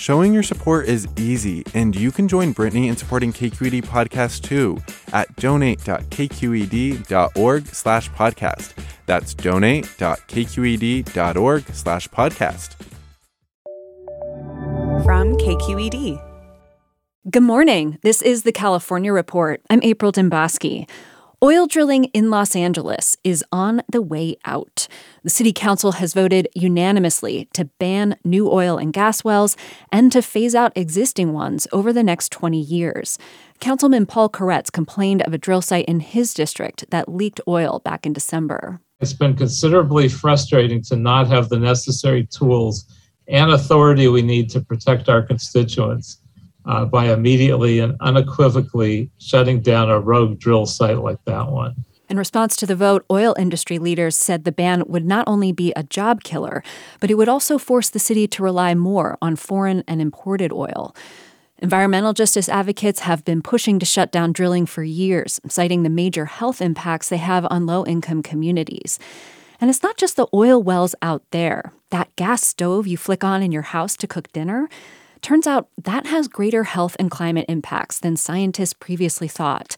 Showing your support is easy, and you can join Brittany in supporting KQED Podcast too at donate.kqed.org slash podcast. That's donate.kqed.org slash podcast. From KQED. Good morning. This is the California Report. I'm April Dembosky. Oil drilling in Los Angeles is on the way out. The city council has voted unanimously to ban new oil and gas wells and to phase out existing ones over the next 20 years. Councilman Paul Koretz complained of a drill site in his district that leaked oil back in December. It's been considerably frustrating to not have the necessary tools and authority we need to protect our constituents uh, by immediately and unequivocally shutting down a rogue drill site like that one. In response to the vote, oil industry leaders said the ban would not only be a job killer, but it would also force the city to rely more on foreign and imported oil. Environmental justice advocates have been pushing to shut down drilling for years, citing the major health impacts they have on low income communities. And it's not just the oil wells out there. That gas stove you flick on in your house to cook dinner, Turns out that has greater health and climate impacts than scientists previously thought.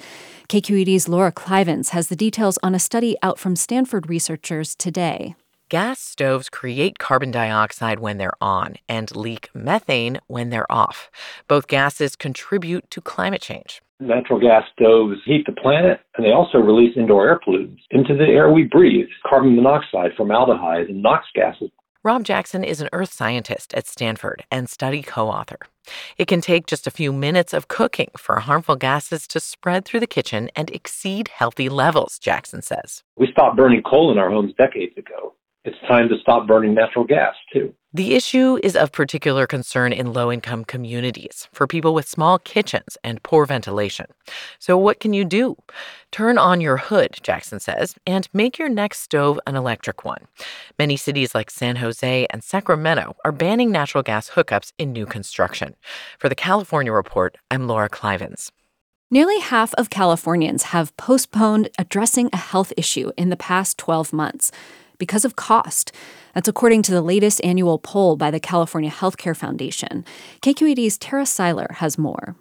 KQED's Laura Klivans has the details on a study out from Stanford researchers today. Gas stoves create carbon dioxide when they're on and leak methane when they're off. Both gases contribute to climate change. Natural gas stoves heat the planet and they also release indoor air pollutants into the air we breathe carbon monoxide, formaldehyde, and NOx gases. Rob Jackson is an earth scientist at Stanford and study co author. It can take just a few minutes of cooking for harmful gases to spread through the kitchen and exceed healthy levels, Jackson says. We stopped burning coal in our homes decades ago. It's time to stop burning natural gas, too. The issue is of particular concern in low income communities for people with small kitchens and poor ventilation. So, what can you do? Turn on your hood, Jackson says, and make your next stove an electric one. Many cities like San Jose and Sacramento are banning natural gas hookups in new construction. For the California Report, I'm Laura Klivans. Nearly half of Californians have postponed addressing a health issue in the past 12 months because of cost. That's according to the latest annual poll by the California Healthcare Foundation. KQED's Tara Siler has more.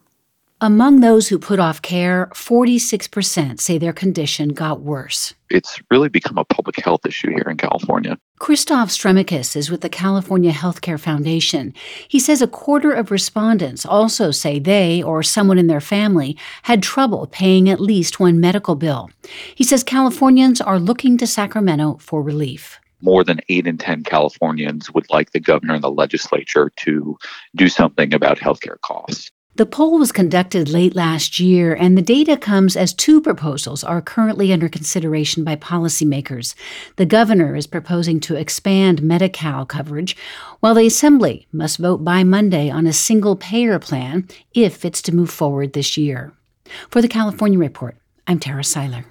Among those who put off care, 46% say their condition got worse. It's really become a public health issue here in California. Kristof Stremikis is with the California Healthcare Foundation. He says a quarter of respondents also say they or someone in their family had trouble paying at least one medical bill. He says Californians are looking to Sacramento for relief more than eight in 10 Californians would like the governor and the legislature to do something about healthcare costs. The poll was conducted late last year, and the data comes as two proposals are currently under consideration by policymakers. The governor is proposing to expand Medi Cal coverage, while the Assembly must vote by Monday on a single payer plan if it's to move forward this year. For the California Report, I'm Tara Siler.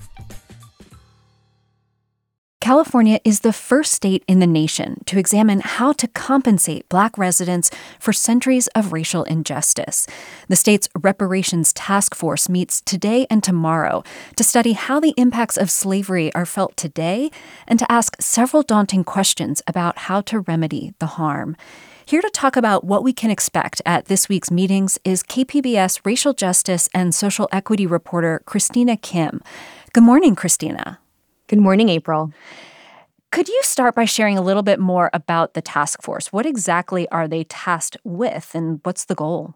California is the first state in the nation to examine how to compensate Black residents for centuries of racial injustice. The state's Reparations Task Force meets today and tomorrow to study how the impacts of slavery are felt today and to ask several daunting questions about how to remedy the harm. Here to talk about what we can expect at this week's meetings is KPBS racial justice and social equity reporter Christina Kim. Good morning, Christina. Good morning, April. Could you start by sharing a little bit more about the task force? What exactly are they tasked with, and what's the goal?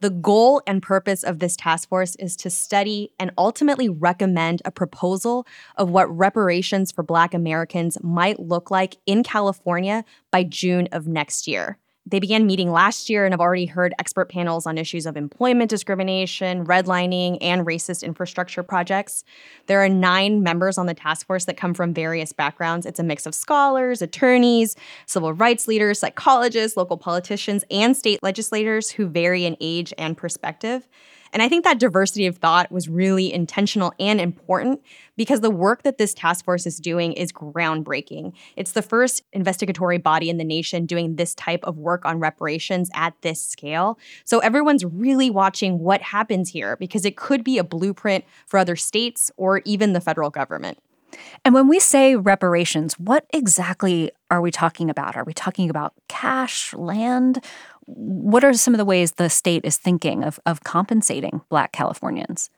The goal and purpose of this task force is to study and ultimately recommend a proposal of what reparations for Black Americans might look like in California by June of next year. They began meeting last year and have already heard expert panels on issues of employment discrimination, redlining, and racist infrastructure projects. There are nine members on the task force that come from various backgrounds. It's a mix of scholars, attorneys, civil rights leaders, psychologists, local politicians, and state legislators who vary in age and perspective. And I think that diversity of thought was really intentional and important because the work that this task force is doing is groundbreaking. It's the first investigatory body in the nation doing this type of work on reparations at this scale. So everyone's really watching what happens here because it could be a blueprint for other states or even the federal government. And when we say reparations, what exactly are we talking about? Are we talking about cash, land? What are some of the ways the state is thinking of, of compensating Black Californians?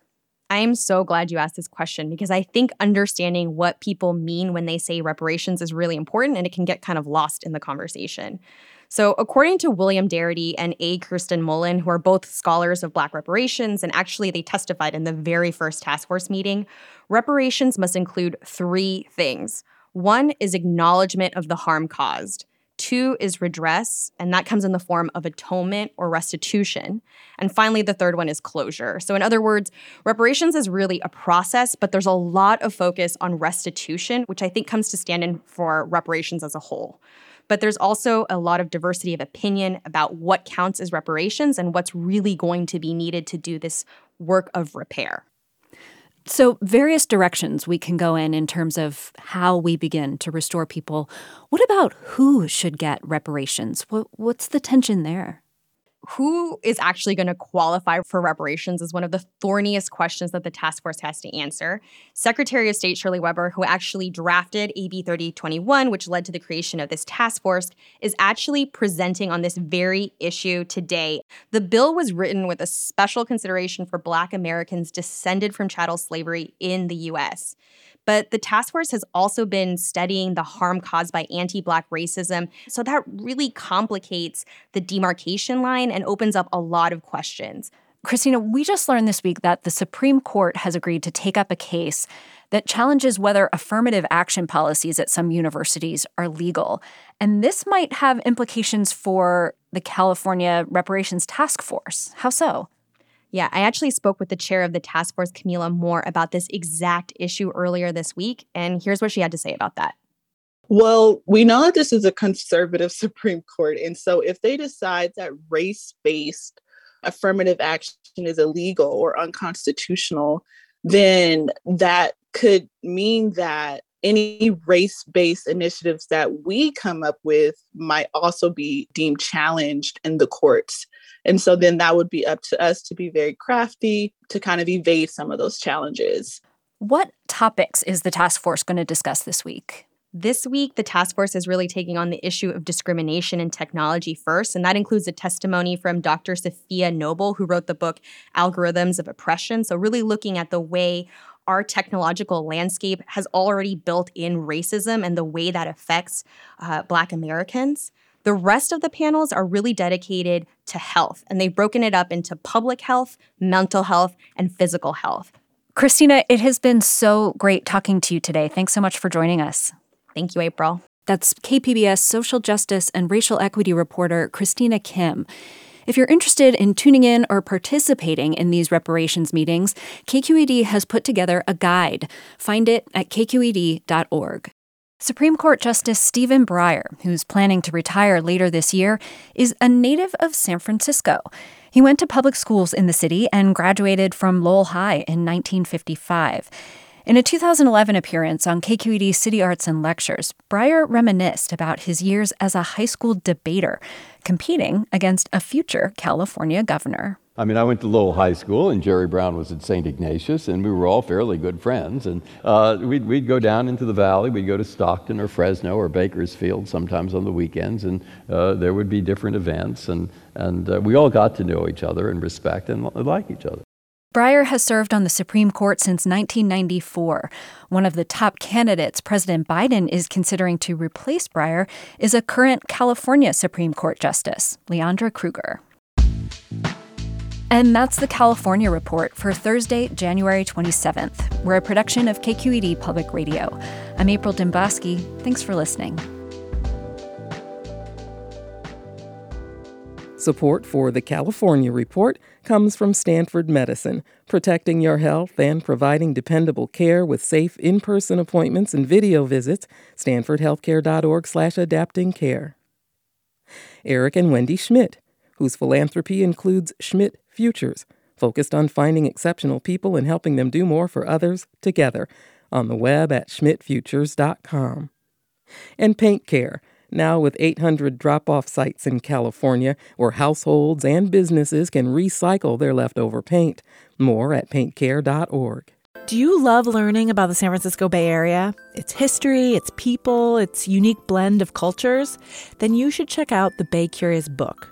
I am so glad you asked this question because I think understanding what people mean when they say reparations is really important and it can get kind of lost in the conversation. So, according to William Darity and A. Kirsten Mullen, who are both scholars of Black reparations, and actually they testified in the very first task force meeting, reparations must include three things. One is acknowledgement of the harm caused. Two is redress, and that comes in the form of atonement or restitution. And finally, the third one is closure. So, in other words, reparations is really a process, but there's a lot of focus on restitution, which I think comes to stand in for reparations as a whole. But there's also a lot of diversity of opinion about what counts as reparations and what's really going to be needed to do this work of repair. So, various directions we can go in in terms of how we begin to restore people. What about who should get reparations? What, what's the tension there? Who is actually going to qualify for reparations is one of the thorniest questions that the task force has to answer. Secretary of State Shirley Weber, who actually drafted AB 3021, which led to the creation of this task force, is actually presenting on this very issue today. The bill was written with a special consideration for Black Americans descended from chattel slavery in the U.S. But the task force has also been studying the harm caused by anti Black racism. So that really complicates the demarcation line and opens up a lot of questions. Christina, we just learned this week that the Supreme Court has agreed to take up a case that challenges whether affirmative action policies at some universities are legal. And this might have implications for the California Reparations Task Force. How so? Yeah, I actually spoke with the chair of the task force, Kamilah Moore, about this exact issue earlier this week. And here's what she had to say about that. Well, we know that this is a conservative Supreme Court. And so if they decide that race based affirmative action is illegal or unconstitutional, then that could mean that any race based initiatives that we come up with might also be deemed challenged in the courts. And so then that would be up to us to be very crafty to kind of evade some of those challenges. What topics is the task force going to discuss this week? This week, the task force is really taking on the issue of discrimination in technology first, and that includes a testimony from Dr. Safiya Noble, who wrote the book Algorithms of Oppression. So, really looking at the way our technological landscape has already built in racism and the way that affects uh, Black Americans. The rest of the panels are really dedicated to health, and they've broken it up into public health, mental health, and physical health. Christina, it has been so great talking to you today. Thanks so much for joining us. Thank you, April. That's KPBS social justice and racial equity reporter Christina Kim. If you're interested in tuning in or participating in these reparations meetings, KQED has put together a guide. Find it at kqed.org. Supreme Court Justice Stephen Breyer, who's planning to retire later this year, is a native of San Francisco. He went to public schools in the city and graduated from Lowell High in 1955. In a 2011 appearance on KQED City Arts and Lectures, Breyer reminisced about his years as a high school debater, competing against a future California governor. I mean, I went to Lowell High School, and Jerry Brown was at St. Ignatius, and we were all fairly good friends. And uh, we'd, we'd go down into the valley. We'd go to Stockton or Fresno or Bakersfield sometimes on the weekends, and uh, there would be different events. And, and uh, we all got to know each other and respect and like each other. Breyer has served on the Supreme Court since 1994. One of the top candidates President Biden is considering to replace Breyer is a current California Supreme Court Justice, Leondra Kruger. And that's the California Report for Thursday, January 27th. We're a production of KQED Public Radio. I'm April Dembosky. Thanks for listening. Support for the California Report comes from Stanford Medicine, protecting your health and providing dependable care with safe in-person appointments and video visits. StanfordHealthcare.org/adaptingcare. Eric and Wendy Schmidt, whose philanthropy includes Schmidt Futures, focused on finding exceptional people and helping them do more for others together, on the web at schmidtfutures.com. And Paint Care now, with 800 drop off sites in California where households and businesses can recycle their leftover paint. More at paintcare.org. Do you love learning about the San Francisco Bay Area? Its history, its people, its unique blend of cultures? Then you should check out the Bay Curious book.